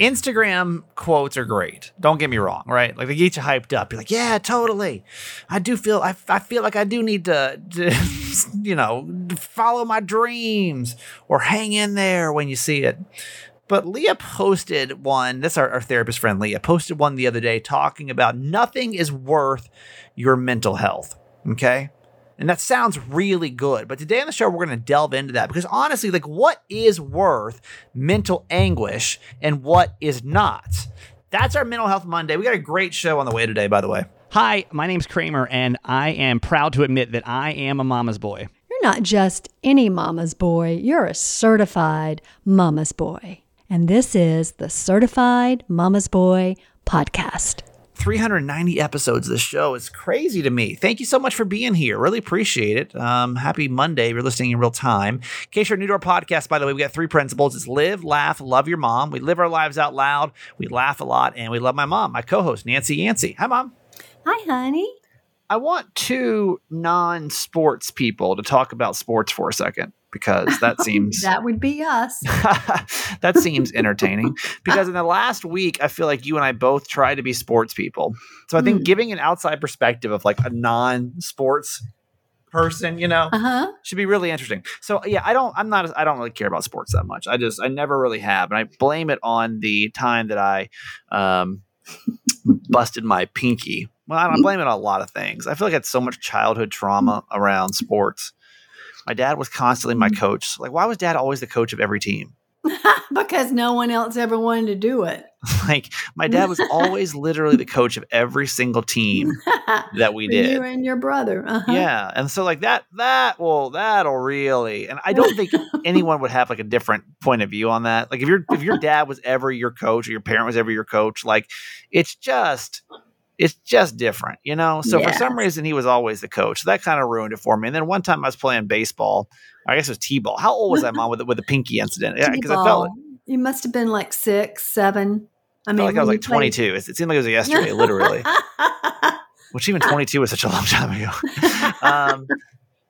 Instagram quotes are great. Don't get me wrong, right? Like they get you hyped up. You're like, yeah, totally. I do feel I, I feel like I do need to, to you know, follow my dreams or hang in there when you see it. But Leah posted one, that's our, our therapist friend Leah, posted one the other day talking about nothing is worth your mental health. Okay. And that sounds really good. But today on the show, we're going to delve into that because honestly, like, what is worth mental anguish and what is not? That's our Mental Health Monday. We got a great show on the way today, by the way. Hi, my name's Kramer, and I am proud to admit that I am a mama's boy. You're not just any mama's boy, you're a certified mama's boy. And this is the Certified Mama's Boy podcast. 390 episodes of the show. It's crazy to me. Thank you so much for being here. Really appreciate it. Um, happy Monday. You're listening in real time. In case you're new to our podcast, by the way, we got three principles. It's live, laugh, love your mom. We live our lives out loud. We laugh a lot, and we love my mom, my co-host, Nancy Yancey. Hi, mom. Hi, honey. I want two non-sports people to talk about sports for a second because that seems that would be us. that seems entertaining because in the last week I feel like you and I both try to be sports people. So I think mm. giving an outside perspective of like a non-sports person, you know, uh-huh. should be really interesting. So yeah, I don't I'm not I don't really care about sports that much. I just I never really have and I blame it on the time that I um busted my pinky. Well, I don't blame it on a lot of things. I feel like I had so much childhood trauma around sports my dad was constantly my mm. coach. Like, why was dad always the coach of every team? because no one else ever wanted to do it. like my dad was always literally the coach of every single team that we did. You and your brother. Uh-huh. Yeah, and so like that that will that'll really and I don't think anyone would have like a different point of view on that. Like if your if your dad was ever your coach or your parent was ever your coach, like it's just it's just different, you know. So yeah. for some reason, he was always the coach. So that kind of ruined it for me. And then one time I was playing baseball. I guess it was t-ball. How old was I, mom, with the, with the pinky incident? Yeah, because I felt like, you must have been like six, seven. I, I mean, like I was like 22. It, it, seemed like it was yesterday, literally. Which even 22 was such a long time ago. um,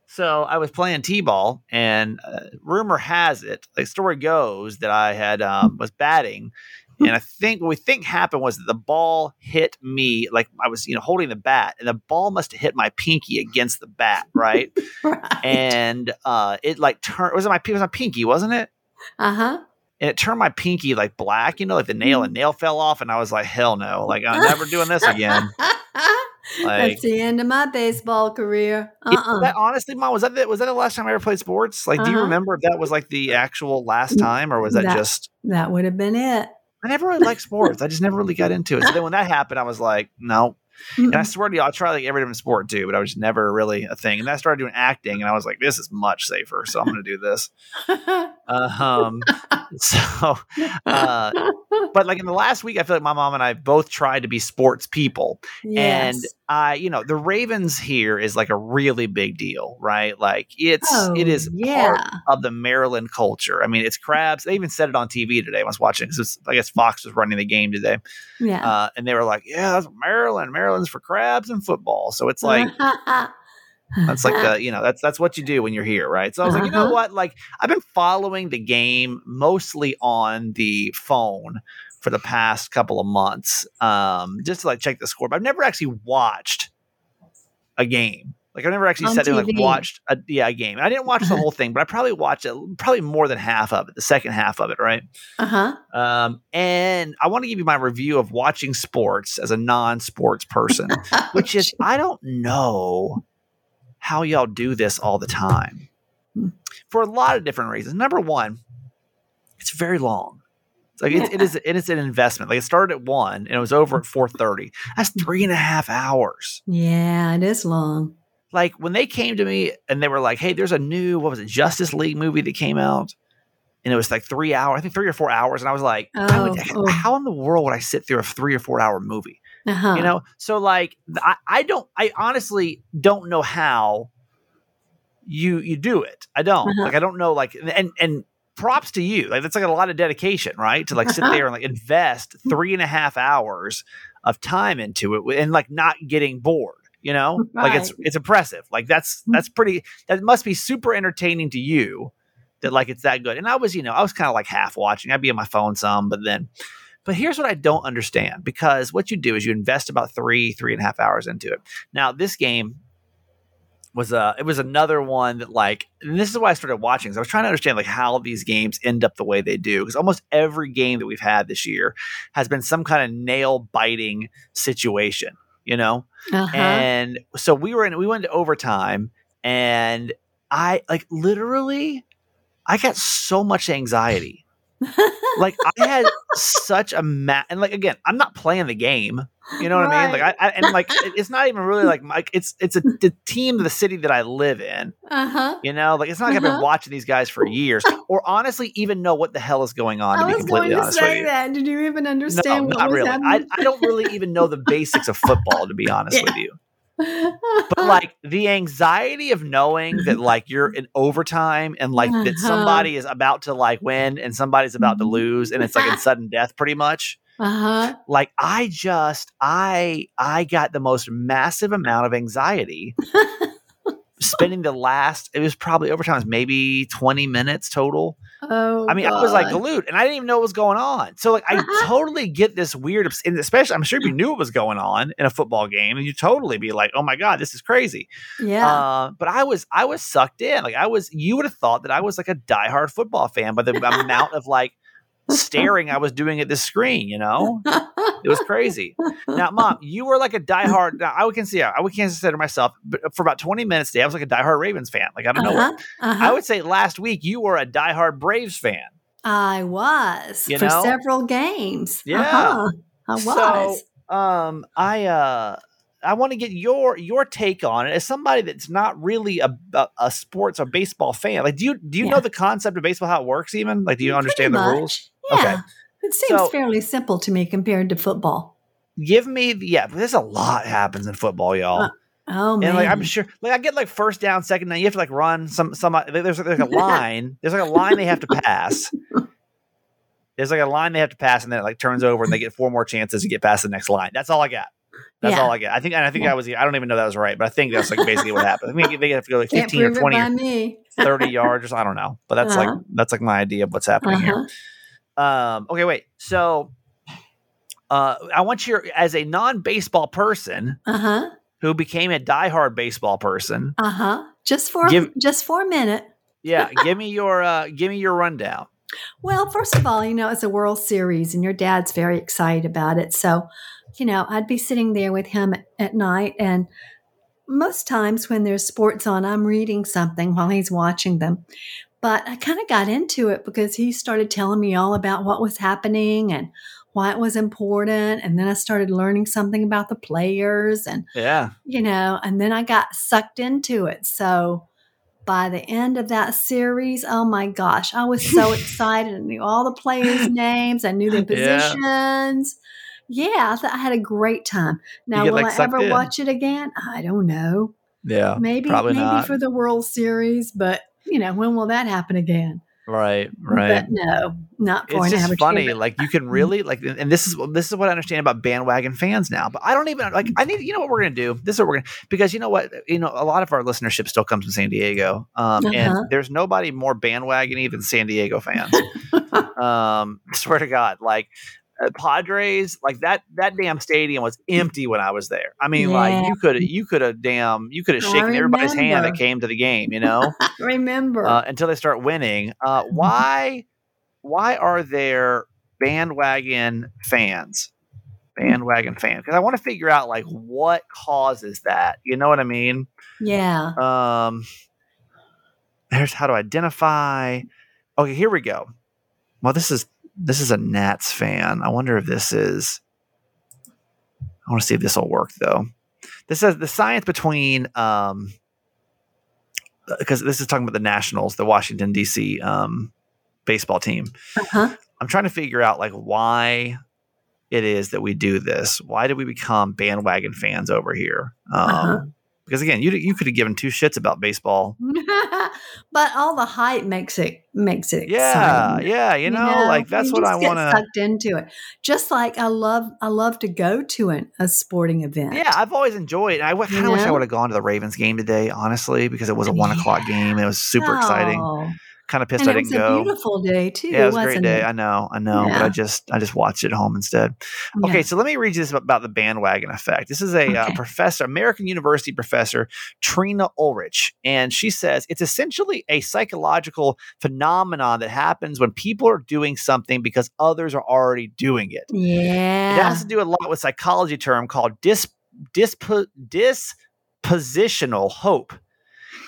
so I was playing t-ball, and uh, rumor has it, like story goes, that I had um, was batting and I think what we think happened was that the ball hit me, like I was, you know, holding the bat, and the ball must have hit my pinky against the bat, right? right. And uh, it like turned. Was it my? It was my pinky, wasn't it? Uh huh. And it turned my pinky like black, you know, like the nail and mm. nail fell off, and I was like, hell no, like I'm never doing this again. Like, That's the end of my baseball career. Uh-uh. That, honestly, mom, was that the, was that the last time I ever played sports? Like, uh-huh. do you uh-huh. remember if that was like the actual last time, or was that, that just that would have been it? I never really liked sports. I just never really got into it. So then when that happened, I was like, no, Mm-hmm. And I swear to you, I'll try like every different sport too, but I was never really a thing. And then I started doing acting, and I was like, this is much safer, so I'm going to do this. uh, um, so, uh, but like in the last week, I feel like my mom and I both tried to be sports people, yes. and I, you know, the Ravens here is like a really big deal, right? Like it's oh, it is yeah. part of the Maryland culture. I mean, it's crabs. They even said it on TV today. I was watching because I guess Fox was running the game today. Yeah, uh, and they were like, "Yeah. Maryland." Maryland's for crabs and football. So it's like that's like the you know that's that's what you do when you're here, right? So I was like, you know uh-huh. what? Like I've been following the game mostly on the phone for the past couple of months, um, just to like check the score. But I've never actually watched a game. Like I've never actually sat there and like watched a yeah a game. I didn't watch the whole thing, but I probably watched it probably more than half of it, the second half of it, right? Uh huh. Um, and I want to give you my review of watching sports as a non-sports person, which is I don't know how y'all do this all the time hmm. for a lot of different reasons. Number one, it's very long. It's like it's, it is it is an investment. Like it started at one and it was over at four thirty. That's three and a half hours. Yeah, it is long like when they came to me and they were like, "Hey, there's a new what was it Justice League movie that came out." And it was like three hours, I think three or four hours. And I was like, oh, would, oh. how in the world would I sit through a three or four hour movie? Uh-huh. You know? So like I, I don't I honestly don't know how you you do it. I don't. Uh-huh. Like I don't know like and and props to you. Like that's like a lot of dedication, right? To like sit there and like invest three and a half hours of time into it and like not getting bored you know right. like it's it's impressive like that's mm. that's pretty that must be super entertaining to you that like it's that good and i was you know i was kind of like half watching i'd be on my phone some but then But here's what I don't understand because what you do is you invest about three, three and a half hours into it. Now, this game was a it was another one that like and this is why I started watching. So I was trying to understand like how these games end up the way they do because almost every game that we've had this year has been some kind of nail biting situation, you know. Uh-huh. And so we were in we went to overtime and I like literally I got so much anxiety like I had such a ma- and like again, I'm not playing the game. You know what I mean? Like I, I and like it's not even really like like it's it's a the team of the city that I live in. uh huh. You know, like it's not like I've been Uh-huh. watching these guys for years, or honestly even know what the hell is going on. To I be was going completely to honest with say you. that. Did you even No, understand what not really. I. I don't really even know the basics of football, to be honest Yeah. with you. But like the anxiety of knowing that like you're in overtime and like that Uh-huh. somebody is about to like win and somebody's about to lose and it's like in sudden death pretty much. uh huh. Like I just I I got the most massive amount of anxiety spending the last it was probably overtime was maybe 20 minutes total. Oh, I mean, I was like God. glued, and I didn't even know what was going on. So, like, I Uh-huh. totally get this weird, and especially, I'm sure if you knew what was going on in a football game, and you totally be like, "Oh my god, this is crazy." yeah. Uh, but I was, I was sucked in. Like, I was. You would have thought that I was like a diehard football fan by the amount of like staring I was doing at the screen. You know, it was crazy. Now, mom, you were like a diehard. Now, I would consider, I would consider myself, but for about 20 minutes today, I was like a diehard Ravens fan. Like, I don't know. uh-huh. uh-huh. I would say last week you were a diehard Braves fan. I was You for know? several games. Yeah. Uh-huh. I So, was. um i uh i want to get your your take on it as somebody that's not really a, a, a sports or baseball fan like do you do you know the concept of baseball how it works even like do you Pretty understand the rules Yeah. Okay. It seems So- fairly simple to me compared to football. give me the, yeah there's a lot happens in football y'all Uh, Oh man. and like I'm sure, like I get like first down, second down. You have to like run some some. There's there's a line. There's like a line they have to pass. There's like a line they have to pass, and then it like turns over, and they get four more chances to get past the next line. That's all I got. That's Yeah. all I get. I think, and I think. I was. I don't even know that was right, but I think that's like basically what happened. I think they have to go like 15 or 20 or 30 yards, or so- I don't know. But that's like Uh-huh. that's like my idea of what's happening Uh-huh. here. Um. Okay, wait. So, uh, I want you as a non-baseball person Uh huh. who became a diehard baseball person. Uh huh. Just for Give- just for a minute. Yeah, give me your uh give me your rundown. Well, first of all, you know, it's a World Series and your dad's very excited about it. So, you know, I'd be sitting there with him at night. And most times when there's sports on, I'm reading something while he's watching them. But I kind of got into it because he started telling me all about what was happening and why it was important. And then I started learning something about the players and Yeah. you know, and then I got sucked into it. So by the end of that series, oh my gosh, I was so excited. I knew all the players' names, I knew their positions. Yeah, yeah I, th- I had a great time. Now, will like, I ever in. watch it again? I don't know. Yeah. Maybe, probably maybe not. for the World Series, but you know, when will that happen again? Right, right. But no, not for It's an just funny, fan. like you can really like, and this is this is what I understand about bandwagon fans now. But I don't even like. I need, you know, what we're gonna do. This is what we're gonna because you know what, you know, a lot of our listenership still comes from San Diego, um, Uh-huh. and there's nobody more bandwagony than San Diego fans. um, swear to God, like Padres, like that that damn stadium was empty when I was there. I mean, like you could you could have damn you could have shaken everybody's hand that came to the game, you know, Remember, uh, until they start winning. Uh, why why are there bandwagon fans? Bandwagon fans because I want to figure out like what causes that. You know what I mean? yeah. Um, there's how to identify. Okay, here we go. Well, this is this is a Nats fan. I wonder if this is. I want to see if this will work though. This says the science between um because this is talking about the Nationals, the Washington D.C. um baseball team. Uh-huh. I'm trying to figure out like why it is that we do this. Why did we become bandwagon fans over here? Um, Uh-huh. Because again, you you could have given two shits about baseball. But all the hype makes it makes it Yeah, exciting. yeah, you know, like that's you what I want to. sucked into it. Just like I love I love to go to an, a sporting event. Yeah, I've always enjoyed. It. I kind of You wish I would have gone to the Ravens game today, honestly, because it was a one o'clock game. It was super exciting. Kind of pissed and I didn't was a go. beautiful day too. Yeah, it was a great day. It? I know, I know, but I just I just watched it at home instead. Okay, Yeah. so let me read you this about the bandwagon effect. This is a uh, professor, American University professor, Trina Ulrich, and she says it's essentially a psychological phenomenon that happens when people are doing something because others are already doing it. Yeah, it has to do a lot with psychology term called dis, dispo, dispositional hope.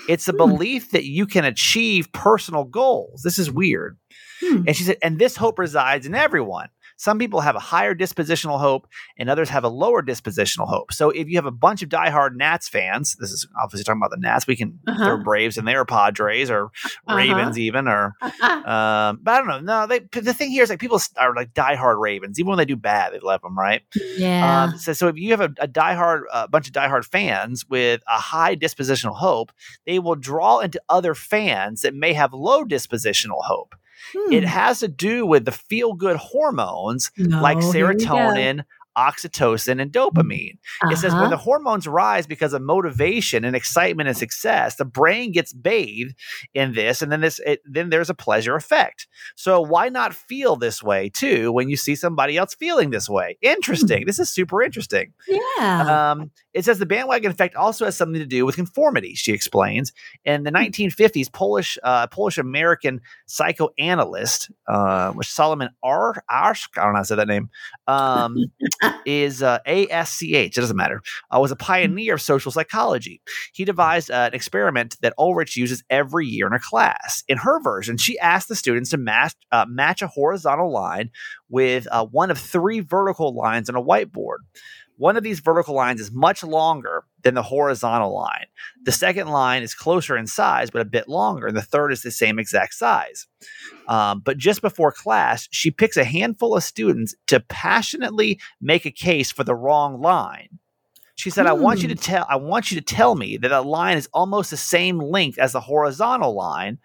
It's a Hmm. belief that you can achieve personal goals. This is weird. Hmm. And she said, and this hope resides in everyone. Some people have a higher dispositional hope, and others have a lower dispositional hope. So, if you have a bunch of diehard Nats fans, this is obviously talking about the Nats. We can Uh-huh. throw Braves and they're Padres, or Ravens, even, or um, but I don't know. No, they. The thing here is like people are like diehard Ravens, even when they do bad, they love them, right? yeah. Um, so, so if you have a, a diehard, a bunch of diehard fans with a high dispositional hope, they will draw into other fans that may have low dispositional hope. It Hmm. has to do with the feel good hormones like No, go. serotonin, oxytocin, and dopamine. It says when Uh-huh. the hormones rise because of motivation and excitement and success, the brain gets bathed in this, and then this it, then there's a pleasure effect. So why not feel this way too when you see somebody else feeling this way? Interesting. This is super interesting. yeah. Um, it says the bandwagon effect also has something to do with conformity. She explains. In the 1950s, Polish uh, Polish American psychoanalyst, uh, which Solomon R. Asch, I don't know how to say that name, um, is uh, ASCH. It doesn't matter. Uh, was a pioneer of social psychology. He devised uh, an experiment that Ulrich uses every year in her class. In her version, she asked the students to match uh, match a horizontal line with uh, one of three vertical lines on a whiteboard. One of these vertical lines is much longer than the horizontal line. The second line is closer in size, but a bit longer. And the third is the same exact size. Um, but just before class, she picks a handful of students to passionately make a case for the wrong line. She said, I want you to tell I want you to tell me that a line is almost the same length as the horizontal line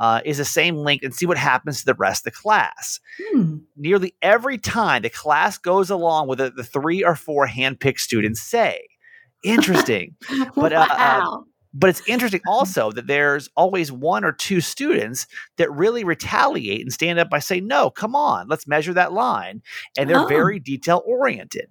uh, is the same length and see what happens to the rest of the class Hmm. nearly every time the class goes along with it, the three or four handpicked students say. Interesting. But, uh, uh, wow. But it's interesting also that there's always one or two students that really retaliate and stand up by saying, No, come on, let's measure that line. And they're Oh. very detail oriented.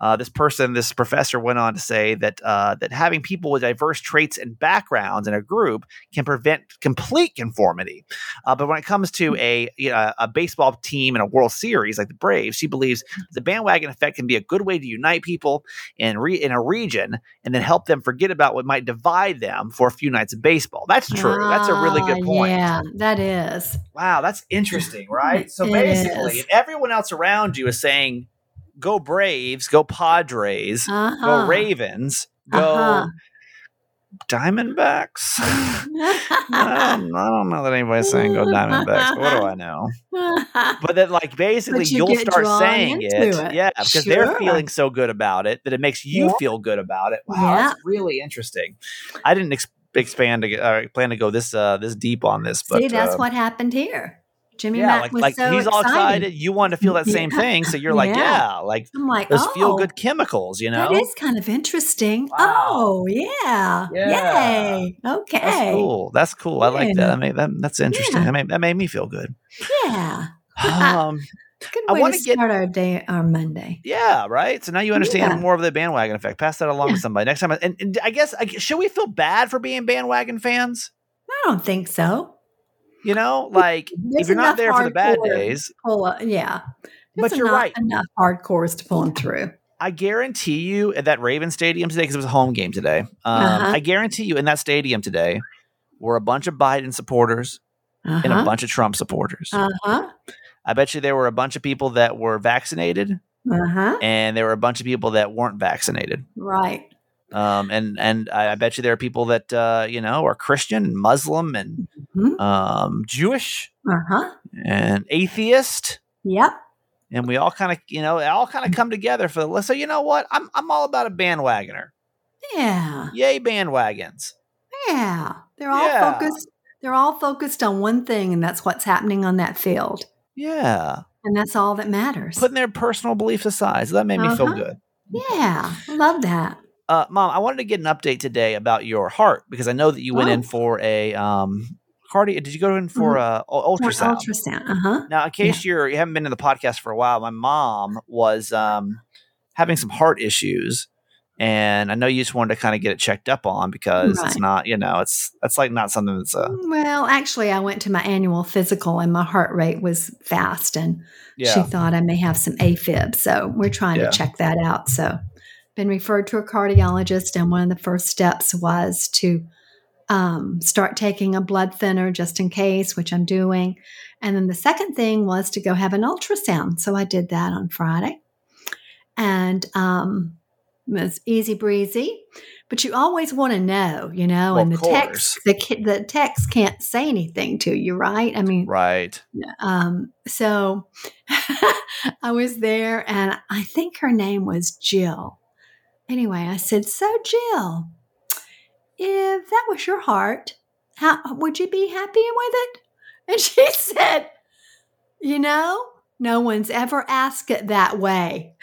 Uh, this person, this professor went on to say that uh, that having people with diverse traits and backgrounds in a group can prevent complete conformity. Uh, but when it comes to a you know, a baseball team in a World Series like the Braves, she believes the bandwagon effect can be a good way to unite people in re- in a region and then help them forget about what might divide them for a few nights of baseball. That's true. That's a really good Ah, point. Yeah, that is. Wow, that's interesting, right? So It basically, if everyone else around you is saying, "Go Braves," "Go Padres," Uh-huh. "Go Ravens," "Go Uh-huh. Diamondbacks," I, don't, I don't know that anybody's saying "Go Diamondbacks." But what do I know? But then, like, basically, But you you'll start saying it, it. yeah, because they're feeling so good about it that it makes you Yeah. feel good about it. Wow, Yeah. that's really interesting. I didn't ex- expand to get, uh, plan to go this uh, this deep on this, but See, that's uh, what happened here. Jimmy yeah, Mack like was like so he's all excited. excited. You want to feel that same Yeah. thing, so you're like, Yeah. like I'm like, those oh, feel good chemicals, you know. That is kind of interesting. Wow. Oh, yeah. Yeah. Yay. Okay. That's cool. That's cool. I like that. I mean, that. That's interesting. That made that made me feel good. Yeah. Um, Good I way wanna to get- start our day, our Monday. yeah, right. So now you understand Yeah. more of the bandwagon effect. Pass that along Yeah. to somebody next time. And, and I guess I, should we feel bad for being bandwagon fans? I don't think so. You know, like if you're not there for the bad days, Pull yeah. But you're right. Enough hardcores to pull them through. I guarantee you at that Raven Stadium today, because it was a home game today. Um, Uh-huh. I guarantee you in that stadium today were a bunch of Biden supporters and a Uh-huh. bunch of Trump supporters. Uh-huh. I bet you there were a bunch of people that were vaccinated Uh-huh. and there were a bunch of people that weren't vaccinated. Right. Um, and and I, I bet you there are people that uh, you know are Christian and Muslim and Mhm. um, Jewish Uh-huh. and atheist, Yep. and we all kind of you know all kind of come together for the. So you know what? I'm I'm all about a bandwagoner. Yeah. Yay, bandwagons! Yeah. They're all Yeah. focused. They're all focused on one thing, and that's what's happening on that field. Yeah, And that's all that matters. putting their personal beliefs aside. So that made me feel Uh-huh. good. yeah. Love that. Uh, Mom, I wanted to get an update today about your heart because I know that you went Oh. in for a um, cardi. Did you go in for uh, u- For ultrasound? ultrasound. Uh huh. Now, in case you're you haven't been in the podcast for a while, my mom was um, having some heart issues, and I know you just wanted to kind of get it checked up on because it's not, you know, it's that's like not something that's a Well, actually, I went to my annual physical and my heart rate was fast, and yeah. she thought I may have some AFib. So we're trying Yeah. to check that out. So, been referred to a cardiologist, and one of the first steps was to um, start taking a blood thinner just in case, which I'm doing. And then the second thing was to go have an ultrasound. So I did that on Friday, and um, it was easy breezy. But you always want to know, you know, Well, and the text, the the text can't say anything to you, right? I mean, right. um, so I was there, and I think her name was Jill. Anyway, I said, "So, Jill, if that was your heart, how would you be happy with it?" And she said, "You know, no one's ever asked it that way."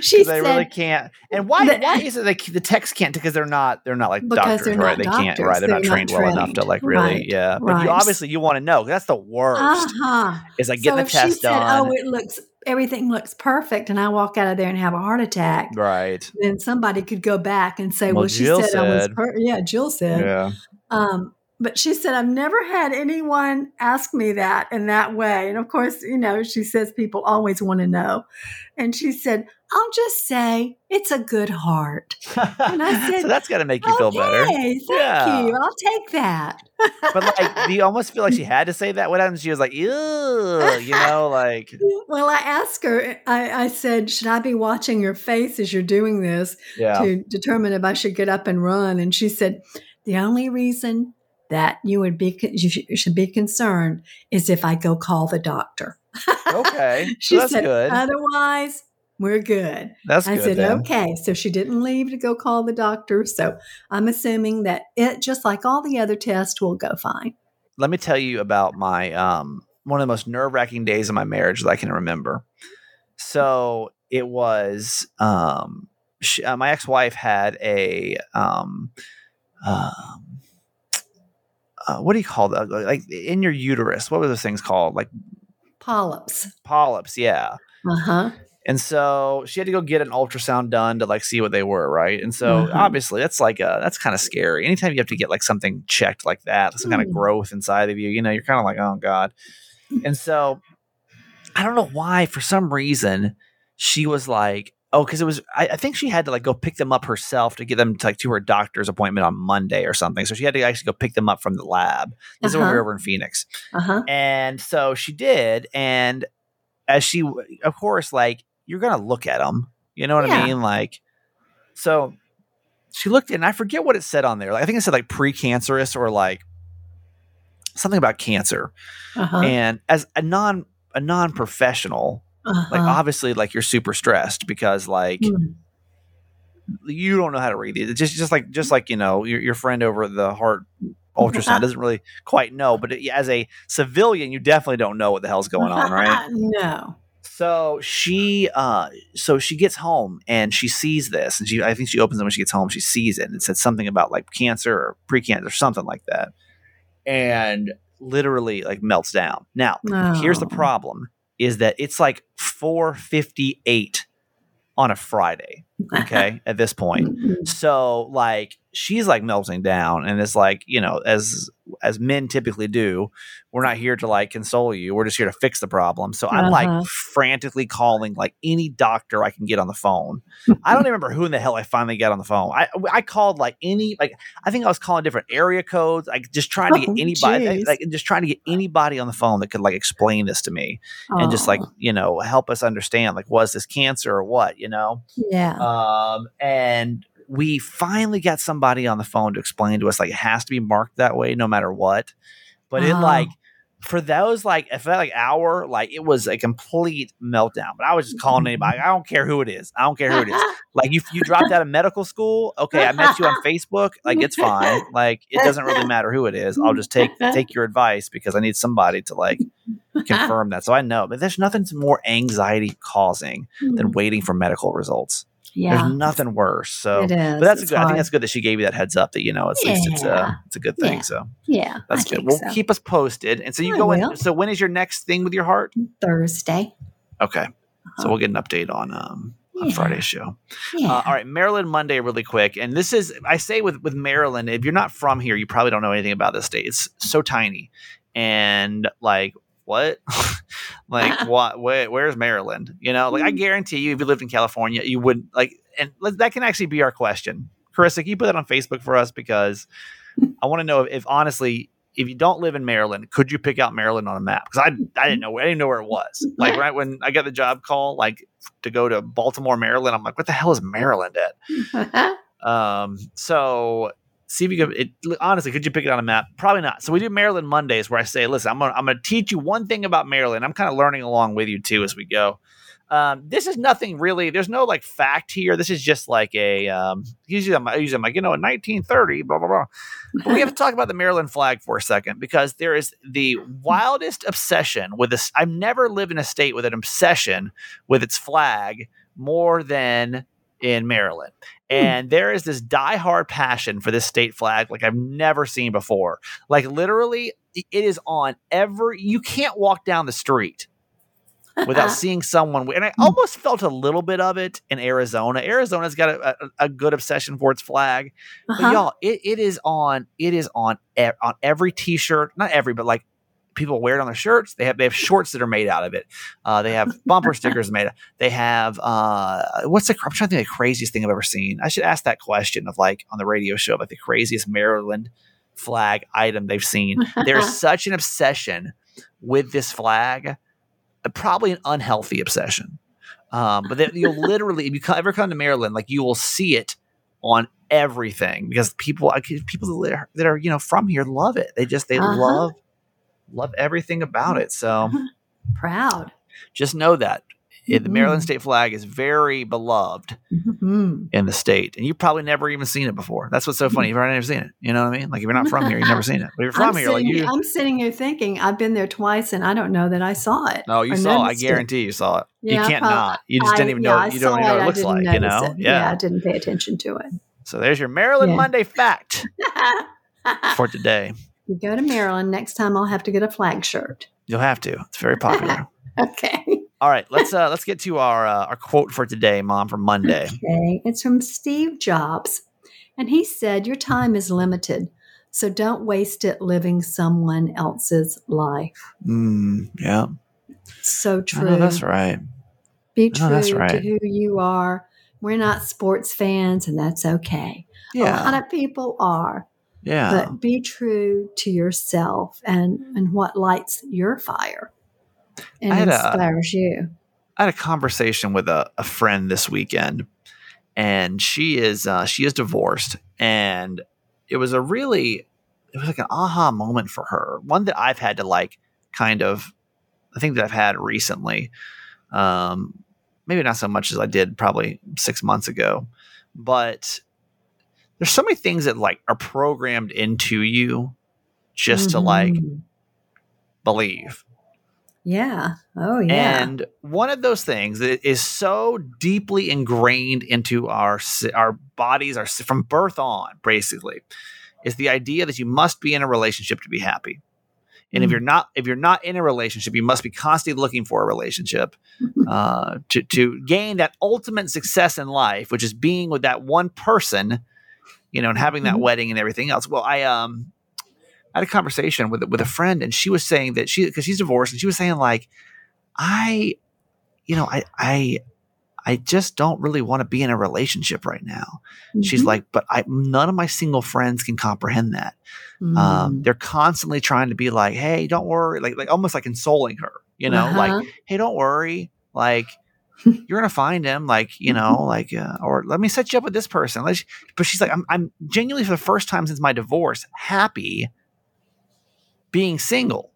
she said, they really can't. And why? The- why is it like the text can't? Because they're not. They're not like doctors, they're right? not they can't. Right. They're, not They're not trained well enough to like really. Right. Yeah. But you obviously you want to know. That's the worst. "Uh-huh." Is like getting so the test she said, done. "Oh, it looks everything looks perfect," and I walk out of there and have a heart attack, right. then somebody could go back and say, Well, "Well, she Jill said, I was." said- Per-. Yeah, Jill said. Yeah. Um, but she said, "I've never had anyone ask me that in that way." And of course, you know, she says people always want to know. And she said, "I'll just say it's a good heart." And I said, so that's got to make you feel better. Okay, thank Yeah. you. I'll take that. But like, do you almost feel like she had to say that? What happened? She was like, "Ew," you know, like Well, I asked her. I, I said, "Should I be watching your face as you're doing this?" yeah. to determine if I should get up and run. And she said, the only reason that you would be you should be concerned is if I go call the doctor. Okay, She so that's said, good. otherwise we're good. That's good. I good. said, then. okay. So she didn't leave to go call the doctor. So I'm assuming that it, just like all the other tests, will go fine. let me tell you about my um one of the most nerve wracking days of my marriage that I can remember. So it was um she, uh, my ex wife had a um um uh, what do you call that like in your uterus what were those things called like Polyps. polyps yeah Uh huh. And so she had to go get an ultrasound done to like see what they were, right? And so Uh-huh. obviously that's like a that's kind of scary. Anytime you have to get like something checked like that, some kind of Mm. growth inside of you, you know, you're kind of like, oh god. And so I don't know why, for some reason, she was like, oh, because it was I, I think she had to like go pick them up herself to get them to like to her doctor's appointment on Monday or something. So she had to actually go pick them up from the lab. This is when we Uh-huh. were over in Phoenix. Uh huh. And so she did. And as she, of course, like, you're going to look at them. You know what Yeah. I mean? Like, so she looked and I forget what it said on there. Like, I think it said like precancerous or like something about cancer. Uh huh. And as a non, a non professional, like uh-huh. obviously like you're super stressed because like Mm. you don't know how to read it. It's just just like just like you know your your friend over the heart ultrasound doesn't really quite know, but as a civilian, you definitely don't know what the hell's going on, right? no. So she uh so she gets home and she sees this and she I think she opens it when she gets home, she sees it and it said something about like cancer or precancer or something like that. And literally like melts down. Now, here's the problem is that it's like 458 on a Friday, okay, at this point. So like she's like melting down and it's like, you know, as as men typically do, we're not here to like console you. We're just here to fix the problem. So I'm Uh-huh. like frantically calling like any doctor I can get on the phone. I don't even remember who in the hell I finally got on the phone. I I called like any like I think I was calling different area codes, like just trying to get Oh, anybody geez. like just trying to get anybody on the phone that could like explain this to me and just like, Oh, you know, help us understand like was this cancer or what, you know? yeah. Um, Um, and we finally got somebody on the phone to explain to us like it has to be marked that way no matter what. But it Oh. like for those like if that like hour, like it was a complete meltdown. But I was just calling mm-hmm. anybody. I don't care who it is. I don't care who it is. Like if you dropped out of medical school, okay, I met you on Facebook. Like it's fine. Like it doesn't really matter who it is. I'll just take take your advice because I need somebody to like confirm that. So I know, but there's nothing more anxiety causing than hmm. waiting for medical results. Yeah. There's nothing worse. So, It is. but that's It's good. I think that's good that she gave you that heads up that you know at least it's a it's a good thing. Yeah. So Yeah. that's I good. Well, so. keep us posted. And so you I go in. So when is your next thing with your heart? Thursday. Okay, so Uh-huh. we'll get an update on um on Yeah. Friday's show. Yeah. Uh, all right, Maryland Monday, really quick. And this is, I say with with Maryland, if you're not from here, you probably don't know anything about this state. It's so tiny, and like what, like what? Where, where's Maryland? You know, like I guarantee you, if you lived in California, you wouldn't like, and that can actually be our question. Carissa, can you put that on Facebook for us because I want to know if, if honestly. If you don't live in Maryland, could you pick out Maryland on a map? Because I, I didn't know I didn't know where it was. Like right when I got the job call, like to go to Baltimore, Maryland, I'm like, what the hell is Maryland at? Um, so see if you could. It, honestly, could you pick it on a map? Probably not. So we do Maryland Mondays, where I say, listen, I'm gonna I'm gonna teach you one thing about Maryland. I'm kind of learning along with you too as we go. Um, this is nothing really. There's no like fact here. This is just like a um, usually I'm usually I'm like you know in 1930 blah blah blah. But we have to talk about the Maryland flag for a second because there is the wildest obsession with this. I've never lived in a state with an obsession with its flag more than in Maryland. And there is this diehard passion for this state flag like I've never seen before. Like literally, it is on every. You can't walk down the street without seeing someone. And I almost felt a little bit of it in Arizona. Arizona's got a, a, a good obsession for its flag, but Uh-huh. y'all, it, it is on. It is on e- on every T-shirt. Not every, but like people wear it on their shirts. They have they have shorts that are made out of it. Uh, they have bumper stickers made. They have uh, what's the? I'm trying to think of the craziest thing I've ever seen. I should ask that question of like on the radio show about the craziest Maryland flag item they've seen. There's such an obsession with this flag, uh, probably an unhealthy obsession. Um, but then you'll literally, if you ever come to Maryland, like you will see it on everything because people, I people that are, that are you know from here love it. They just they Uh-huh. love love everything about it. So Proud. just know that eh, the Maryland Mhm. state flag is very beloved Mhm. in the state, and you've probably never even seen it before. That's what's so funny. You've never seen it. You know what I mean? Like if you're not from here, you've never seen it. But if you're from I'm here, like you. I'm sitting here thinking I've been there twice and I don't know that I saw it. No, you saw. it. I noticed it. guarantee you saw it. Yeah, you can't prob- not. You just I- didn't even yeah, know. I You don't even know what it looks like. You know? it. Yeah. I didn't pay attention to it. So there's your Maryland Yeah. Monday fact for today. You go to Maryland next time. I'll have to get a flag shirt. You'll have to. It's very popular. Okay. All right, let's uh let's get to our uh, our quote for today, Mom, for Monday. Okay. It's from Steve Jobs. And he said, Your time is limited. So don't waste it living someone else's life. Mm, yeah, So true. that's right. Be true that's to right. who you are. We're not sports fans, and that's okay. Yeah. A lot of people are, yeah. but be true to yourself and, and what lights your fire and I had a- inspires you. I had a conversation with a, a friend this weekend, and she is uh, she is divorced, and it was a really it was like an aha moment for her, one that I've had to like kind of I think that I've had recently, um, maybe not so much as I did probably six months ago, but there's so many things that like are programmed into you just to like Mhm. believe. Yeah. Oh, yeah. And one of those things that is so deeply ingrained into our our bodies, our from birth on, basically, is the idea that you must be in a relationship to be happy. And if Mm. you're not, if you're not in a relationship, you must be constantly looking for a relationship uh, to to gain that ultimate success in life, which is being with that one person, you know, and having that Mhm. wedding and everything else. Well, I um, I had a conversation with with a friend, and she was saying that she because she's divorced, and she was saying like, I, you know, I I I just don't really want to be in a relationship right now. She's Mhm. like, but I none of my single friends can comprehend that. Um, Mm. they're constantly trying to be like, hey, don't worry, like like almost like consoling her, you know, like Uh-huh. hey, don't worry, like you're gonna find him, like you know, like uh, or let me set you up with this person. Let's, but she's like, I'm I'm genuinely for the first time since my divorce happy being single.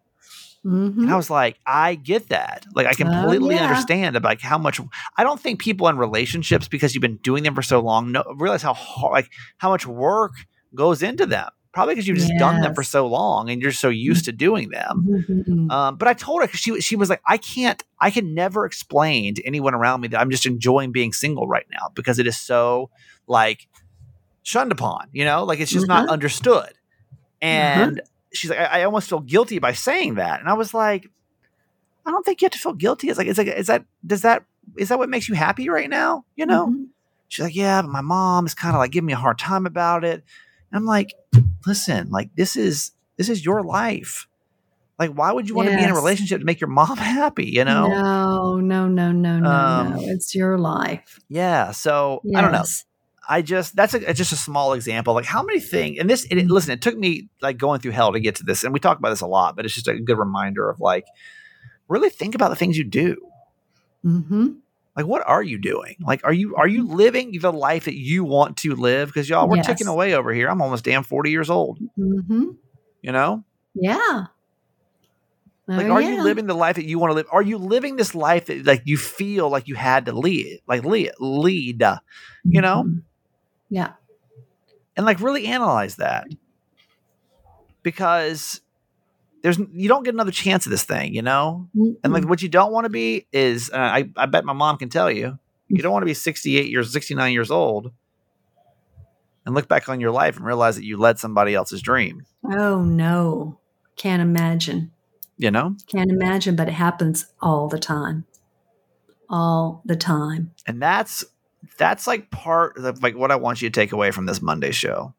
Mhm. And I was like, I get that. Like, I completely yeah. understand about like how much. I don't think people in relationships because you've been doing them for so long know, realize how hard, like how much work goes into them. Probably because you've just done them for so long and you're so used to doing them. Mhm. Um, but I told her because she she was like, I can't, I can never explain to anyone around me that I'm just enjoying being single right now because it is so like shunned upon, you know, like it's just not Uh-huh. understood. And she's like, I, I almost feel guilty by saying that, and I was like, I don't think you have to feel guilty. It's like, it's like, is that does that is that what makes you happy right now? You know? Mhm. She's like, yeah, but my mom is kind of like giving me a hard time about it. And I'm like, listen, like this is this is your life. Like, why would you want to be in a relationship to make your mom happy? You know? No, no, no, no, no, Um, no. It's your life. Yeah. So I don't know. I just that's a, just a small example. Like how many things? And this, it, listen, it took me like going through hell to get to this, and we talk about this a lot, but it's just a good reminder of like really think about the things you do. Mm-hmm. Like, what are you doing? Like, are you are you living the life that you want to live? Because y'all, we're Yes. ticking away over here. I'm almost damn forty years old. Mm-hmm. You know, Yeah. like, Oh, are yeah. you living the life that you want to live? Are you living this life that like you feel like you had to lead, like lead, lead, you know? Mhm. Yeah. and like really analyze that because there's you don't get another chance at this thing, you know. And like what you don't want to be is, uh, I I bet my mom can tell you, you don't want to be 68 years, 69 years old, and look back on your life and realize that you led somebody else's dream. oh no, can't imagine. You know, Can't imagine, but it happens all the time. All the time. and that's that's like part of like what I want you to take away from this Monday show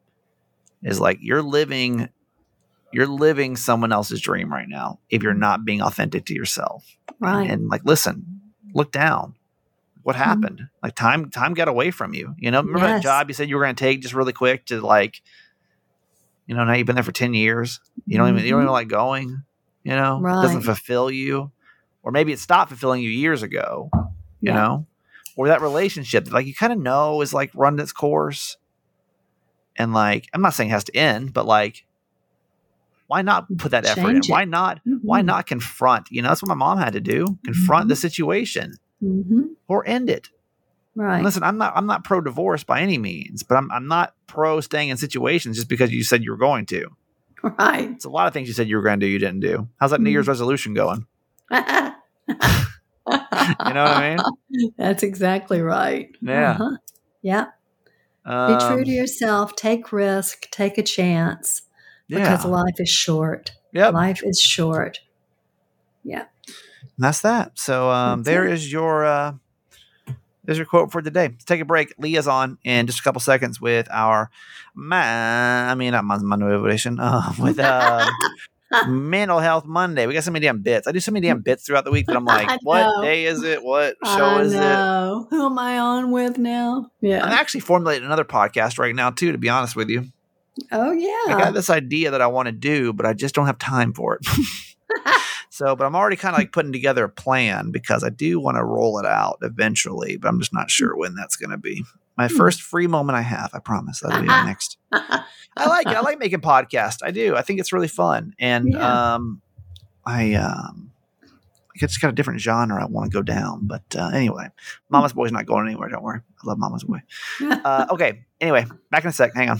is like you're living you're living someone else's dream right now if you're not being authentic to yourself. Right. and like listen look down. What mm-hmm. happened? Like time time got away from you you know? Remember that job you said you were going to take just really quick to like you know now you've been there for 10 years. You don't even you don't even mm-hmm. like going you know? It doesn't fulfill you. Or maybe it stopped fulfilling you years ago you Yeah. know? Or that relationship that, like you kind of know is like run its course. And like i'm not saying it has to end but like why not put that effort in it. why not why Mhm. not confront? You know, that's what my mom had to do. Confront the situation Mhm. or end it. Right. And listen, I'm not I'm not pro divorce by any means, but I'm I'm not pro staying in situations just because you said you were going to. Right. It's a lot of things you said you were going to do you didn't do. How's that New. Year's resolution going? you know what I mean? That's exactly right. Yeah. Uh-huh. Yeah. Be Um, true to yourself. Take risk. Take a chance because life is short. Yeah, Life is short. Yeah. And that's that. So um, That's there it. is your uh, there's your quote for today. Let's take a break. Leah's on in just a couple seconds with our man. I mean, not my, my motivation. Uh, with uh, mental health Monday. We got so many damn bits. I do so many damn bits throughout the week that I'm like, what day is it? What show I is it? Who am I on with now? Yeah. I'm actually formulating another podcast right now too. To be honest with you, oh yeah. I got this idea that I want to do, but I just don't have time for it. so, but I'm already kind of like putting together a plan because I do want to roll it out eventually, but I'm just not sure when that's going to be. My Hmm. first free moment I have, I promise that'll be my next. I like it. I like making podcasts. I do. I think it's really fun, and Yeah. um, I um, it's got a different genre I want to go down. But uh, anyway, Mama's Boy's not going anywhere. Don't worry. I love Mama's Boy. Uh, okay. Anyway, back in a sec. Hang on.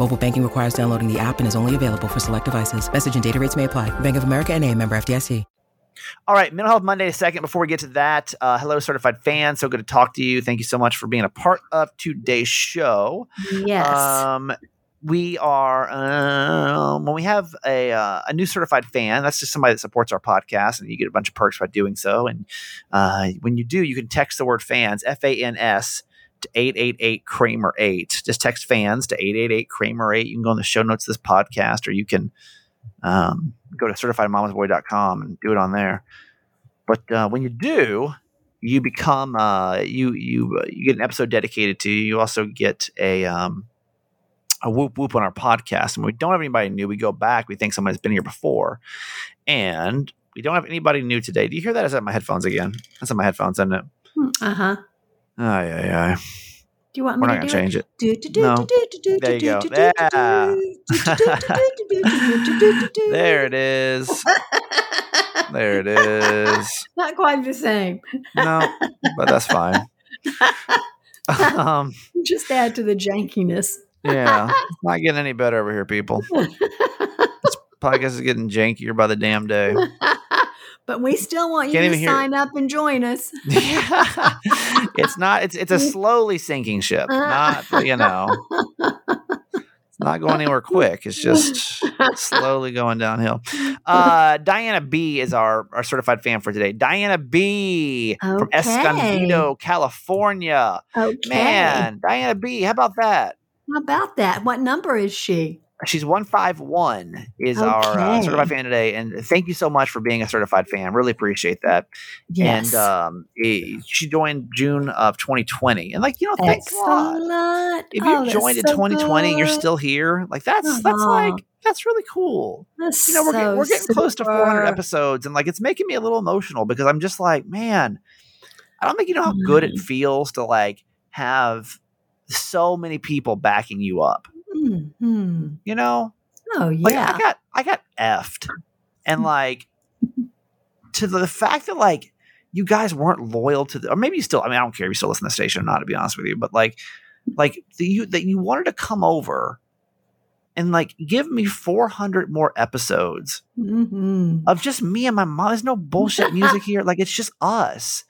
Mobile banking requires downloading the app and is only available for select devices. Message and data rates may apply. Bank of America and a member FDIC. All right, Mental Health Monday. A second before we get to that, uh, hello, certified fans. So good to talk to you. Thank you so much for being a part of today's show. yes. Um, we are um, when we have a uh, a new certified fan. That's just somebody that supports our podcast, and you get a bunch of perks by doing so. And uh, when you do, you can text the word fans F A N S to 888 Kramer 8. Just text fans to 888 Kramer 8. You can go in the show notes of this podcast, or you can um, go to certifiedmamasboy.com and do it on there. But uh, when you do, you become uh, you you uh, you get an episode dedicated to you. You also get a um, a whoop whoop on our podcast. And we don't have anybody new. We go back. We think somebody's been here before, and we don't have anybody new today. Do you hear that? Is that my headphones again? That's in my headphones, isn't it? Uh huh. Aye, aye, aye. Do you want me We're to not gonna change it? No. There you go. There it is. There it is. Not quite the same. No, but that's fine. um, Just add to the jankiness. yeah, it's not getting any better over here, people. this podcast is getting jankier by the damn day but we still want you to sign up and join us. it's not. It's it's a slowly sinking ship. Not you know. It's not going anywhere quick. It's just slowly going downhill. Uh, Diana B is our, our certified fan for today. Diana B from Okay. Escondido, California. Okay. Man, Diana B, how about that? How about that? What number is she? She's 151 is our uh, Okay. certified fan today. And thank you so much for being a certified fan. Really appreciate that. Yes. And um, eh, she joined June of 2020. And like, you know, thanks a lot. If you Oh, joined in so 2020 and you're still here, like that's that's Uh-huh. like that's really cool. That's You know, we're, so we're getting close to 400 episodes, and like it's making me a little emotional because I'm just like, man, I don't think you know how good Mm. it feels to like have so many people backing you up. Mhm. You know, Oh like yeah. I got I got effed, and like to the fact that like you guys weren't loyal to the, or maybe you still. I mean, I don't care if you still listen to the station or not. To be honest with you, but like, like the, you that you wanted to come over and like give me 400 more episodes Mhm. of just me and my mom. There's no bullshit music here. Like it's just us.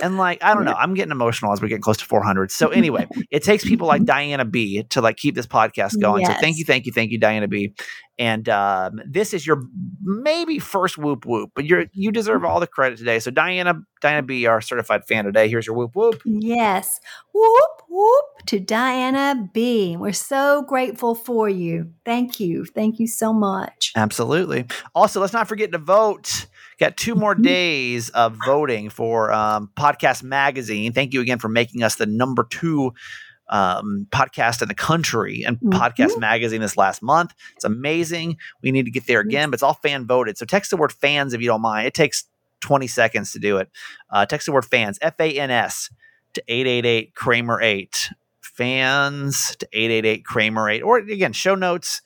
And like, I don't know, I'm getting emotional as we're getting close to 400. So anyway, it takes people like Diana B to like keep this podcast going. So thank you, thank you, thank you, Diana B. And um, this is your maybe first whoop whoop, but you're you deserve all the credit today. So Diana, Diana B, our certified fan today. Here's your whoop whoop. Yes. Whoop, whoop to Diana B. We're so grateful for you. Thank you. Thank you so much. Absolutely. Also, let's not forget to vote. Got two more days of voting for um, Podcast Magazine. Thank you again for making us the number two um, podcast in the country and Podcast Mhm. Magazine this last month. It's amazing. We need to get there again, but it's all fan voted. So text the word fans if you don't mind. It takes 20 seconds to do it. Uh, text the word fans, F A N S, to 888 Kramer 8. Fans to 888 Kramer 8. Or again, show notes.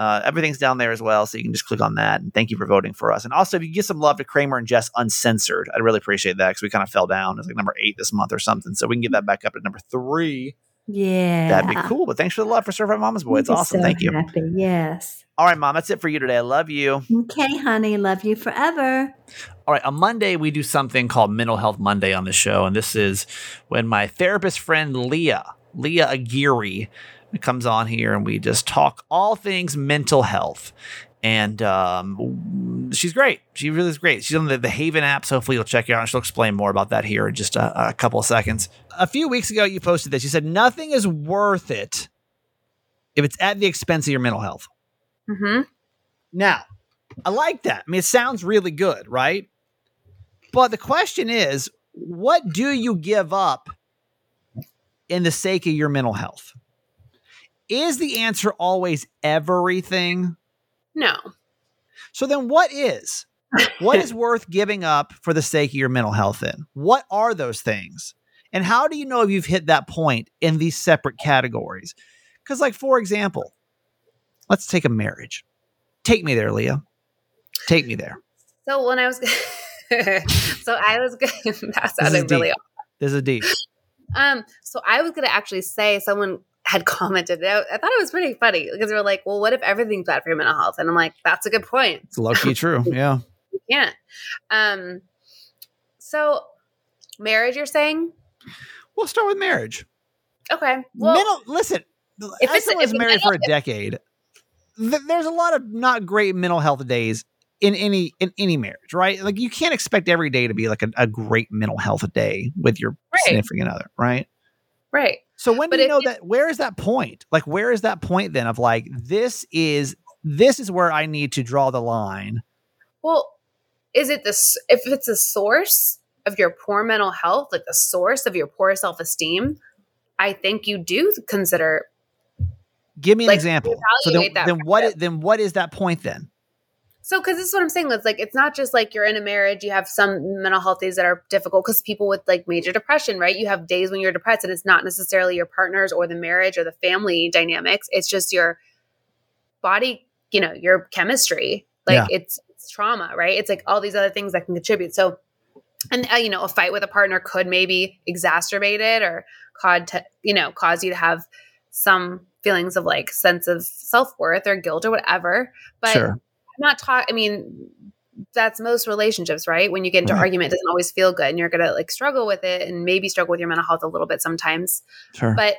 Uh, everything's down there as well, so you can just click on that. And thank you for voting for us. And also, if you give some love to Kramer and Jess Uncensored, I'd really appreciate that because we kind of fell down. It's like number eight this month or something. So we can get that back up to number three. Yeah. That'd be cool. But thanks for the love for Certified Mama's Boy. It's be awesome. so Thank you. Happy. Yes. All right, Mom, that's it for you today. I love you. Okay, honey. Love you forever. All right, on Monday, we do something called Mental Health Monday on the show. And this is when my therapist friend Leah, Leah Aguirre, comes on here and we just talk all things mental health. And um, she's great. She really is great. She's on the, the Haven app, so hopefully you'll check it out. And she'll explain more about that here in just a, a couple of seconds. A few weeks ago, you posted this. You said, Nothing is worth it if it's at the expense of your mental health. Mm-hmm. Now, I like that. I mean, it sounds really good, right? But the question is, what do you give up in the sake of your mental health? Is the answer always everything? No. So then what is? What is worth giving up for the sake of your mental health in? What are those things? And how do you know if you've hit that point in these separate categories? Because, like, for example, let's take a marriage. Take me there, Leah. Take me there. So when I was, so I was going. that This sounded really. deep. This is deep. Um. So I was going to actually say someone had commented. I, I thought it was pretty funny because they were like, "Well, what if everything's bad for your mental health?" And I'm like, "That's a good point. It's lucky true. Yeah. You can't." Um. So, marriage. You're saying? We'll start with marriage. Okay. Well, mental listen, If as it's- someone if who's married for a decade, th- there's a lot of not great mental health days in any in any marriage, right? Like you can't expect every day to be like a, a great mental health day with your Right. significant other, right? right. So when But do you know that? Where is that point? Like, where is that point then of like this is this is where I need to draw the line? Well, is it this if it's a source of your poor mental health, like the source of your poor self esteem? I think you do consider Give me an Like, example. So then, then what? Then what is that point then? So, because this is what I'm saying, it's like it's not just like you're in a marriage, you have some mental health days that are difficult because people with like major depression, right? You have days when you're depressed, and it's not necessarily your partners or the marriage or the family dynamics. It's just your body, you know, your chemistry. Like Yeah. it's, it's trauma, right? It's like all these other things that can contribute. So, and uh, you know, a fight with a partner could maybe exacerbate it or cause to, you know cause you to have some feelings of like sense of self worth or guilt or whatever. But sure. Not talk. I mean, that's most relationships, right? When you get into Right. argument, it doesn't always feel good, and you're gonna like struggle with it, and maybe struggle with your mental health a little bit sometimes. Sure. But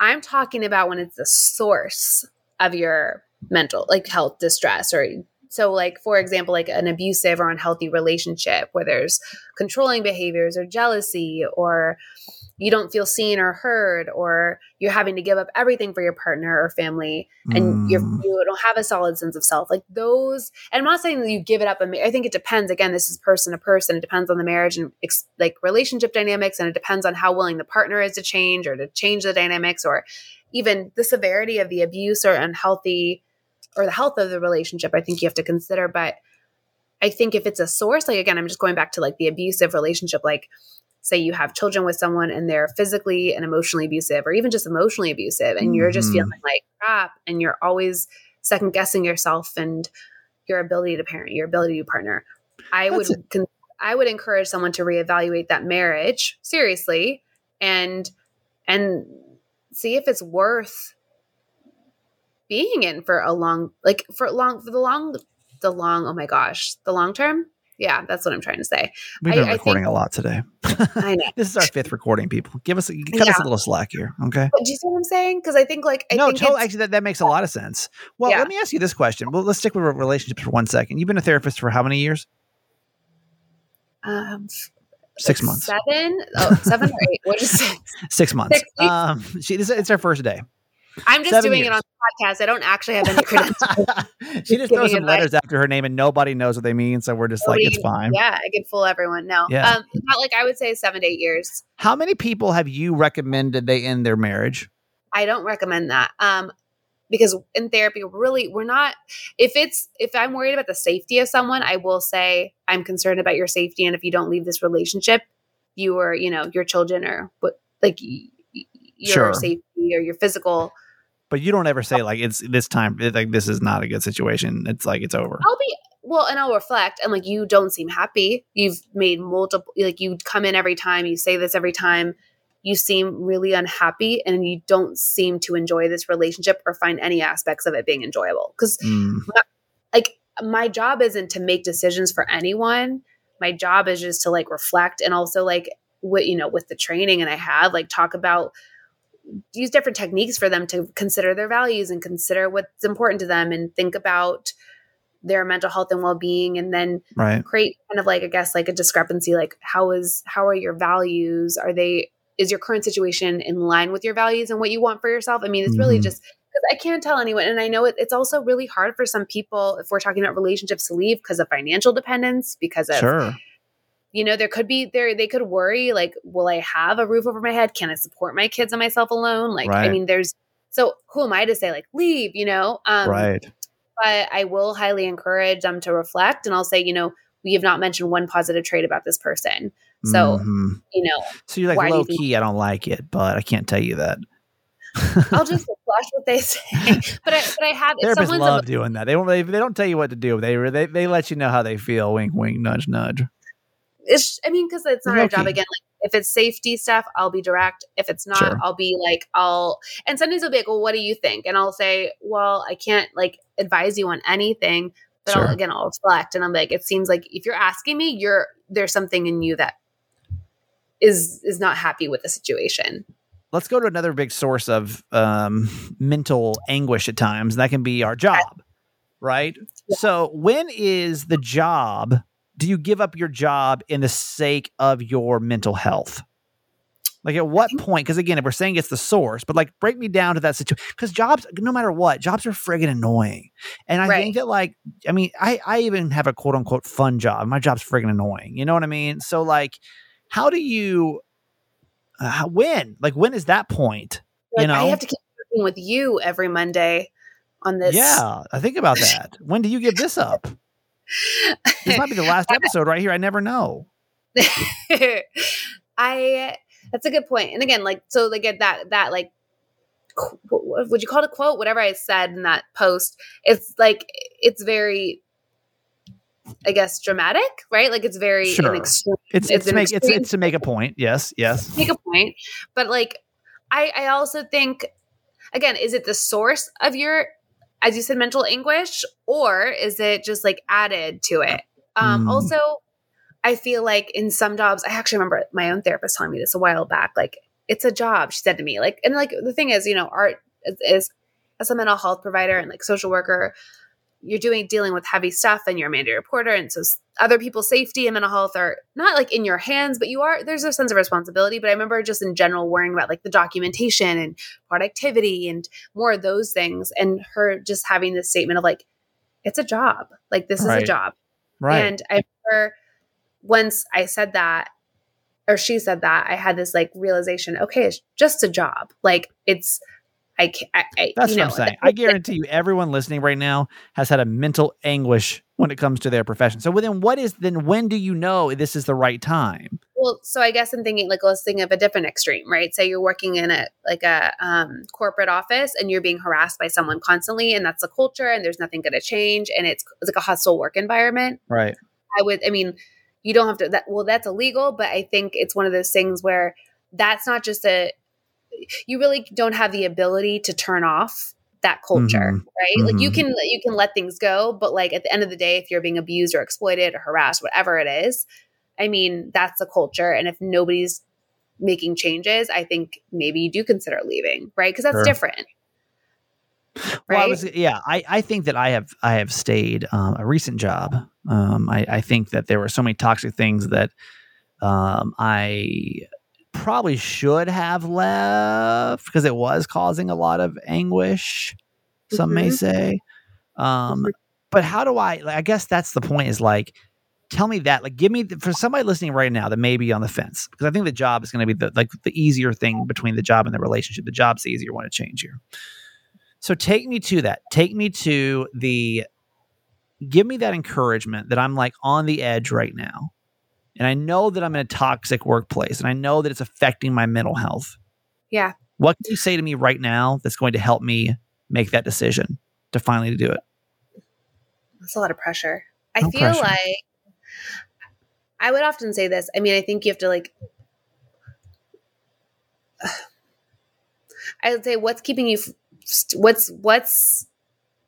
I'm talking about when it's the source of your mental, like health distress, or so, like for example, like an abusive or unhealthy relationship where there's controlling behaviors or jealousy, or you don't feel seen or heard, or you're having to give up everything for your partner or family and you're, Mm. you don't have a solid sense of self. Like those, and I'm not saying that you give it up. I think it depends. Again, this is person to person. It depends on the marriage and ex- like relationship dynamics, and it depends on how willing the partner is to change or to change the dynamics, or even the severity of the abuse or unhealthy or the health of the relationship. I think you have to consider. But I think if it's a source, like again, I'm just going back to like the abusive relationship, like say you have children with someone and they're physically and emotionally abusive or even just emotionally abusive and you're just Mhm. feeling like crap and you're always second guessing yourself and your ability to parent your ability to partner i That's would con- i would encourage someone to reevaluate that marriage seriously and and see if it's worth being in for a long like for long for the long the long oh my gosh the long term yeah that's what i'm trying to say We've I- been I think- recording a lot today. i know this is our fifth recording, people. Give us, cut us a little slack here, okay? But do you see what I'm saying? Because I think like I no, think totally. Actually, that, that makes a lot of sense. Well, Yeah. let me ask you this question. Well, let's stick with relationships for one second. You've been a therapist for how many years? um, Six months. seven, oh, seven or eight. What is it? Six months. Six um, she, this, it's our first day. I'm just Seven doing years. it on the podcast. I don't actually have any credentials. she just throws some advice. letters after her name, and nobody knows what they mean. So we're just like, it's fine. Yeah, I can fool everyone. No, Yeah. um, not like I would say seven to eight years. How many people have you recommended they end their marriage? I don't recommend that. Um, because in therapy, really, we're not. If it's if I'm worried about the safety of someone, I will say I'm concerned about your safety, and if you don't leave this relationship, you or you know your children or what like your Sure. safety or your physical. But you don't ever say like it's this time. it- Like this is not a good situation. It's like it's over. I'll be well, and I'll reflect. And like, you don't seem happy. You've made multiple. Like, you come in every time. You say this every time. You seem really unhappy, and you don't seem to enjoy this relationship or find any aspects of it being enjoyable. Because Mm, like, my job isn't to make decisions for anyone. My job is just to like reflect and also like what you know with the training and I have like talk about use different techniques for them to consider their values and consider what's important to them and think about their mental health and well-being and then right. create kind of like i guess like a discrepancy like how is how are your values are they is your current situation in line with your values and what you want for yourself i mean it's really Mhm. just because i can't tell anyone and i know it, it's also really hard for some people if we're talking about relationships to leave because of financial dependence because of Sure. You know there could be there they could worry like will i have a roof over my head can i support my kids and myself alone like i mean there's so who am i to say like leave you know um right. but i will highly encourage them to reflect and i'll say you know we have not mentioned one positive trait about this person so Mhm. you know so you're like you low think- key. I don't like it, but I can't tell you that. i'll just flash what they say but i but i have if Therapists someone's love emo- doing that. They don't. They, they don't tell you what to do. They they they let you know how they feel. Wink, wink, nudge, nudge. It's i mean because it's not our job again like if it's safety stuff i'll be direct if it's not Sure. i'll be like i'll and sometimes i'll be like well what do you think and i'll say well i can't like advise you on anything but Sure. I'll, again i'll reflect and i'm like it seems like if you're asking me you're there's something in you that is is not happy with the situation let's go to another big source of um, mental anguish at times. and That can be our job, right? So, when is the job? Do you give up your job in the sake of your mental health? Like at what point? Because again, if we're saying it's the source, but like break me down to that situation. Because jobs, no matter what, jobs are friggin' annoying. And I Right. think that like, I mean, I I even have a quote unquote fun job. My job's friggin' annoying. You know what I mean? So like, how do you? Uh, when? Like when is that point? Like, you know? I have to keep working with you every Monday on this. Yeah, I think about that. when do you give this up? This might be the last episode right here. I never know. I that's a good point. And again, like so like at that that like would you call it a quote? Whatever I said in that post, it's like it's very I guess dramatic, right? Like it's very Sure. extreme It's It's it's, to make it's, it's to make a point. Yes, yes. make a point. But like I I also think again, is it the source of your as you said mental anguish or is it just like added to it? Um Mm. also I feel like in some jobs, I actually remember my own therapist telling me this a while back. Like, it's a job, she said to me. Like, and like the thing is, you know, art is, is as a mental health provider and like social worker, you're doing dealing with heavy stuff and you're a mandated reporter. And so other people's safety and mental health are not like in your hands, but you are, there's a sense of responsibility. But I remember just in general worrying about like the documentation and productivity and more of those things. And her just having this statement of like, it's a job. Like, this is a job. Right. And I remember once I said that, or she said that, I had this like realization. Okay, it's just a job. Like it's, I can't. I, I, That's you what know, I'm saying. I guarantee you, everyone listening right now has had a mental anguish when it comes to their profession. So, then what is then? When do you know this is the right time? Well, so I guess I'm thinking like let's think of a different extreme, right? Say you're working in a like a um, corporate office and you're being harassed by someone constantly, and that's the culture, and there's nothing going to change, and it's, it's like a hostile work environment. Right. I would, I mean, you don't have to, that, well, that's illegal, but I think it's one of those things where that's not just a, you really don't have the ability to turn off that culture, Mhm. right? Like you Mhm. can, you can let things go, but like at the end of the day, if you're being abused or exploited or harassed, whatever it is, I mean, that's the culture. And if nobody's making changes, I think maybe you do consider leaving, right? Because that's Sure. different. Well, I Right? was, yeah, I, I think that I have I have stayed um, a recent job. Um, I, I think that there were so many toxic things that um, I probably should have left because it was causing a lot of anguish. Some may Mhm. say, um, but how do I? Like, I guess that's the point. Is like, tell me that. Like, give me the, for somebody listening right now that may be on the fence because I think the job is going to be the like the easier thing between the job and the relationship. The job's the easier one to change here. So take me to that. Take me to the give me that encouragement that I'm like on the edge right now. And I know that I'm in a toxic workplace and I know that it's affecting my mental health. Yeah. What can you say to me right now that's going to help me make that decision to finally do it? That's a lot of pressure. I No feel pressure. like I would often say this. I mean, I think you have to like. I would say, what's keeping you? What's what's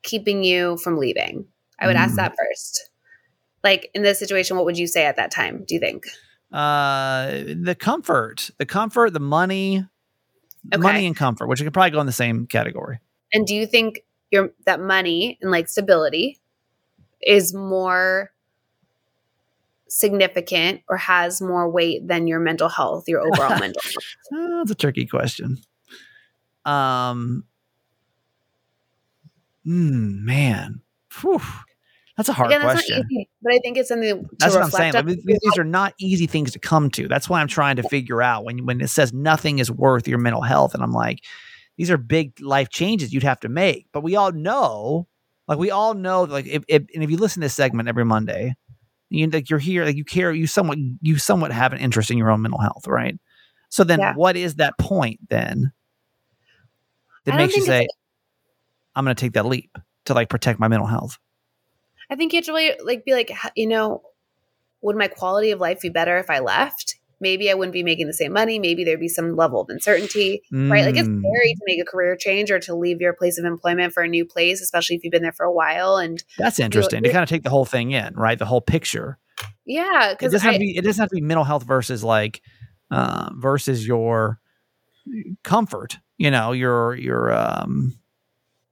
keeping you from leaving? I would ask Mm. that first. Like in this situation, what would you say at that time? Do you think? Uh the comfort, the comfort, the money, Okay. money and comfort, which could probably go in the same category. And do you think your that money and like stability is more significant or has more weight than your mental health, your overall mental health? Uh, that's a tricky question. Um, mm, man, Whew. That's a hard Again, that's question. not easy, but I think it's something That's what I'm saying. Like, these, these are not easy things to come to. That's why I'm trying to figure out when when it says nothing is worth your mental health, and I'm like, these are big life changes you'd have to make. But we all know, like we all know, like if, if and if you listen to this segment every Monday, you like you're here, like you care, you somewhat you somewhat have an interest in your own mental health, right? So then, Yeah. what is that point then that makes you say, "I'm going to take that leap to like protect my mental health"? I think you have to really like be like, you know, would my quality of life be better if I left? Maybe I wouldn't be making the same money. Maybe there'd be some level of uncertainty, right? Like it's Mm. scary to make a career change or to leave your place of employment for a new place, especially if you've been there for a while. And That's interesting to kind of take the whole thing in, right? The whole picture. yeah, because doesn't have I, to be. It doesn't have to be mental health versus like uh, versus your comfort, you know, your your um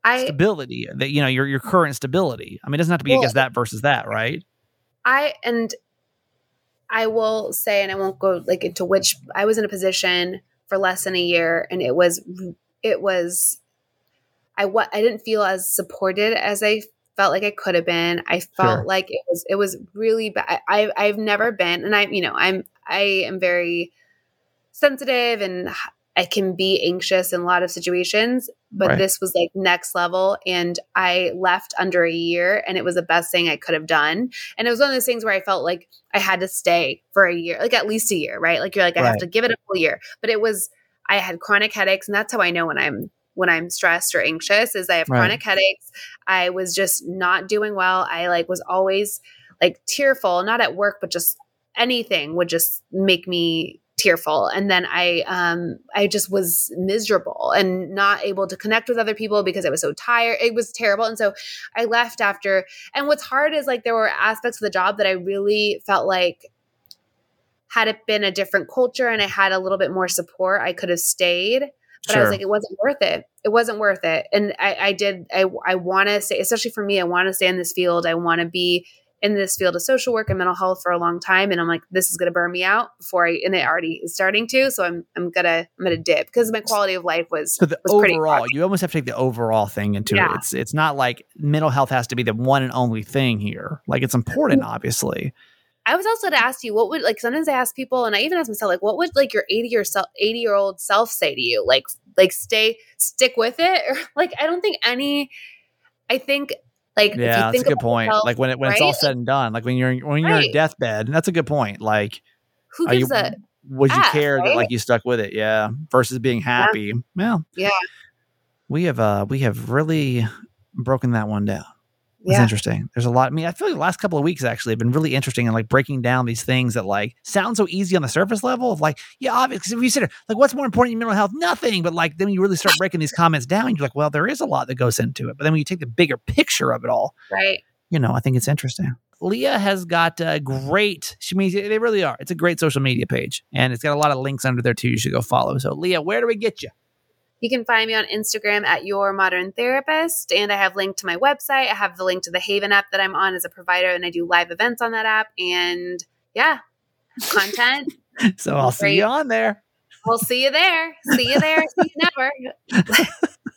I stability, that you know, your your current stability. I mean, it doesn't have to be Well- against that versus that, right? I and I will say, and I won't go like into which I was in a position for less than a year, and it was it was I what I didn't feel as supported as I felt like I could have been. I felt Sure. like it was it was really bad. I I've never been, and I you know I'm I am very sensitive and I can be anxious in a lot of situations, but Right. this was like next level. And I left under a year, and it was the best thing I could have done. And it was one of those things where I felt like I had to stay for a year, like at least a year, right? Like you're like, I have to give it a full year. But it was, I had chronic headaches, and that's how I know when I'm when I'm stressed or anxious is I have Right. chronic headaches. I was just not doing well. I like was always like tearful, not at work, but just anything would just make me tearful and then i um i just was miserable and not able to connect with other people because i was so tired it was terrible and so i left after and what's hard is like there were aspects of the job that i really felt like had it been a different culture and i had a little bit more support i could have stayed but I was like, it wasn't worth it. It wasn't worth it. And I, I did, I, I want to stay, especially for me, I want to stay in this field. I want to be in this field of social work and mental health for a long time. And I'm like, this is going to burn me out before I, and it already is starting to. So I'm, I'm gonna, I'm gonna dip because my quality of life was, So the was overall, you almost have to take the overall thing into it. It's it's not like mental health has to be the one and only thing here. Like it's important, obviously. I was also to ask you, what would like sometimes I ask people, and I even ask myself, like, what would like your 80 year self, 80 year old self say to you? Like, like stay, stick with it, or like I don't think any. I think like if Yeah, that's a good point. yourself, like when it when it's all said and done, like when you're when you're in Right. deathbed, that's a good point. Like who are you- a would you care that like you stuck with it? Yeah, versus being happy. Well, Yeah. we have uh we have really broken that one down. It's yeah interesting. There's a lot. I mean, I feel like the last couple of weeks actually have been really interesting and like breaking down these things that like sound so easy on the surface level of like, yeah, obviously, if you sit like, what's more important in mental health? Nothing. But like, then you really start breaking these comments down. You're like, well, there is a lot that goes into it. But then when you take the bigger picture of it all, right. you know, I think it's interesting. Leah has got a great, she means they really are. It's a great social media page and it's got a lot of links under there too. You should go follow. So, Leah, where do we get you? You can find me on Instagram at Your Modern Therapist, and I have linked to my website. I have the link to the Haven app that I'm on as a provider, and I do live events on that app. And yeah, content. So, I'll see you on there. we'll see you there. See you there. See you never.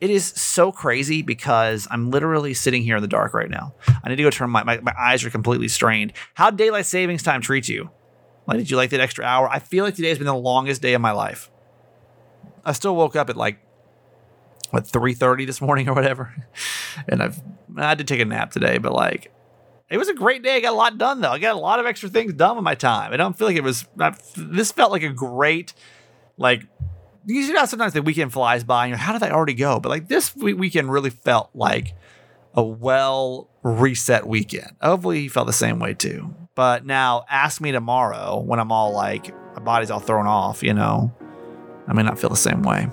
It is so crazy because I'm literally sitting here in the dark right now. I need to go turn my, my, my eyes are completely strained. How daylight savings time treat you? Like, did you like that extra hour? I feel like today has been the longest day of my life. I still woke up at like what 3:30 this morning or whatever, and I've I to take a nap today, but like it was a great day. I got a lot done though. I got a lot of extra things done with my time. I don't feel like it was. I, this felt like a great like you know sometimes the weekend flies by and you're how did I already go? But like this we- weekend really felt like a well reset weekend. Hopefully you felt the same way too. But now ask me tomorrow when I'm all like my body's all thrown off, you know. I may not feel the same way.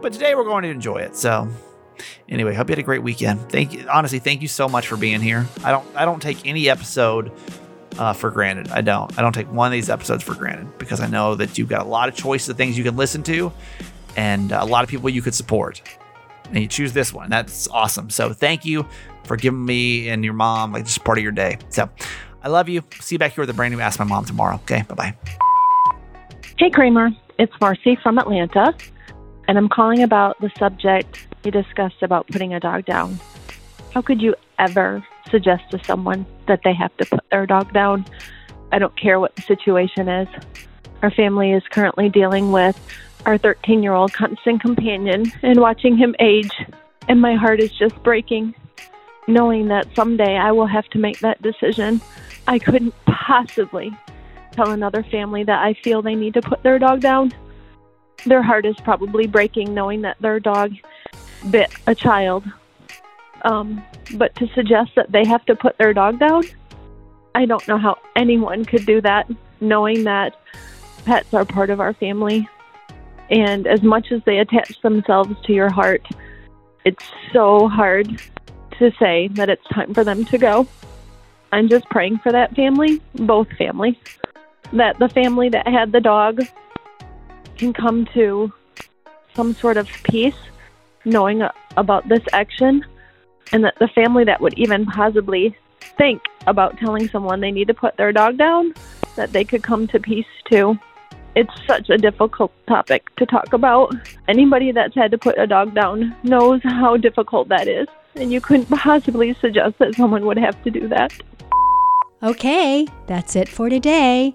But today we're going to enjoy it. So anyway, hope you had a great weekend. Thank you honestly, thank you so much for being here. I don't I don't take any episode uh, for granted. I don't. I don't take one of these episodes for granted because I know that you've got a lot of choices of things you can listen to and a lot of people you could support. And you choose this one. That's awesome. So thank you for giving me and your mom like just part of your day. So I love you. See you back here with a brand new Ask My Mom tomorrow. Okay. Bye bye. Hey, Kramer. It's Marcy from Atlanta. and I'm calling about the subject you discussed about putting a dog down. How could you ever suggest to someone that they have to put their dog down? I don't care what the situation is. Our family is currently dealing with our 13 year old constant companion and watching him age, and my heart is just breaking knowing that someday I will have to make that decision. I couldn't possibly tell another family that I feel they need to put their dog down. Their heart is probably breaking knowing that their dog bit a child. Um, but to suggest that they have to put their dog down, I don't know how anyone could do that, knowing that pets are part of our family. And as much as they attach themselves to your heart, it's so hard to say that it's time for them to go. I'm just praying for that family, both families, that the family that had the dog can come to some sort of peace knowing about this action, and that the family that would even possibly think about telling someone they need to put their dog down, that they could come to peace too. It's such a difficult topic to talk about. Anybody that's had to put a dog down knows how difficult that is, and you couldn't possibly suggest that someone would have to do that. Okay, that's it for today.